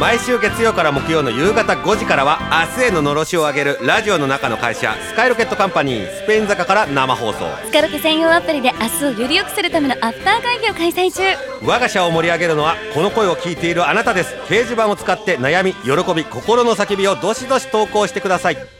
毎週月曜から木曜の夕方5時からは明日へののろしを上げるラジオの中の会社スカイロケットカンパニースペイン坂から生放送。スカロケ専用アプリで明日をより良くするためのアフター会議を開催中。我が社を盛り上げるのはこの声を聞いているあなたです。掲示板を使って悩み喜び心の叫びをどしどし投稿してください。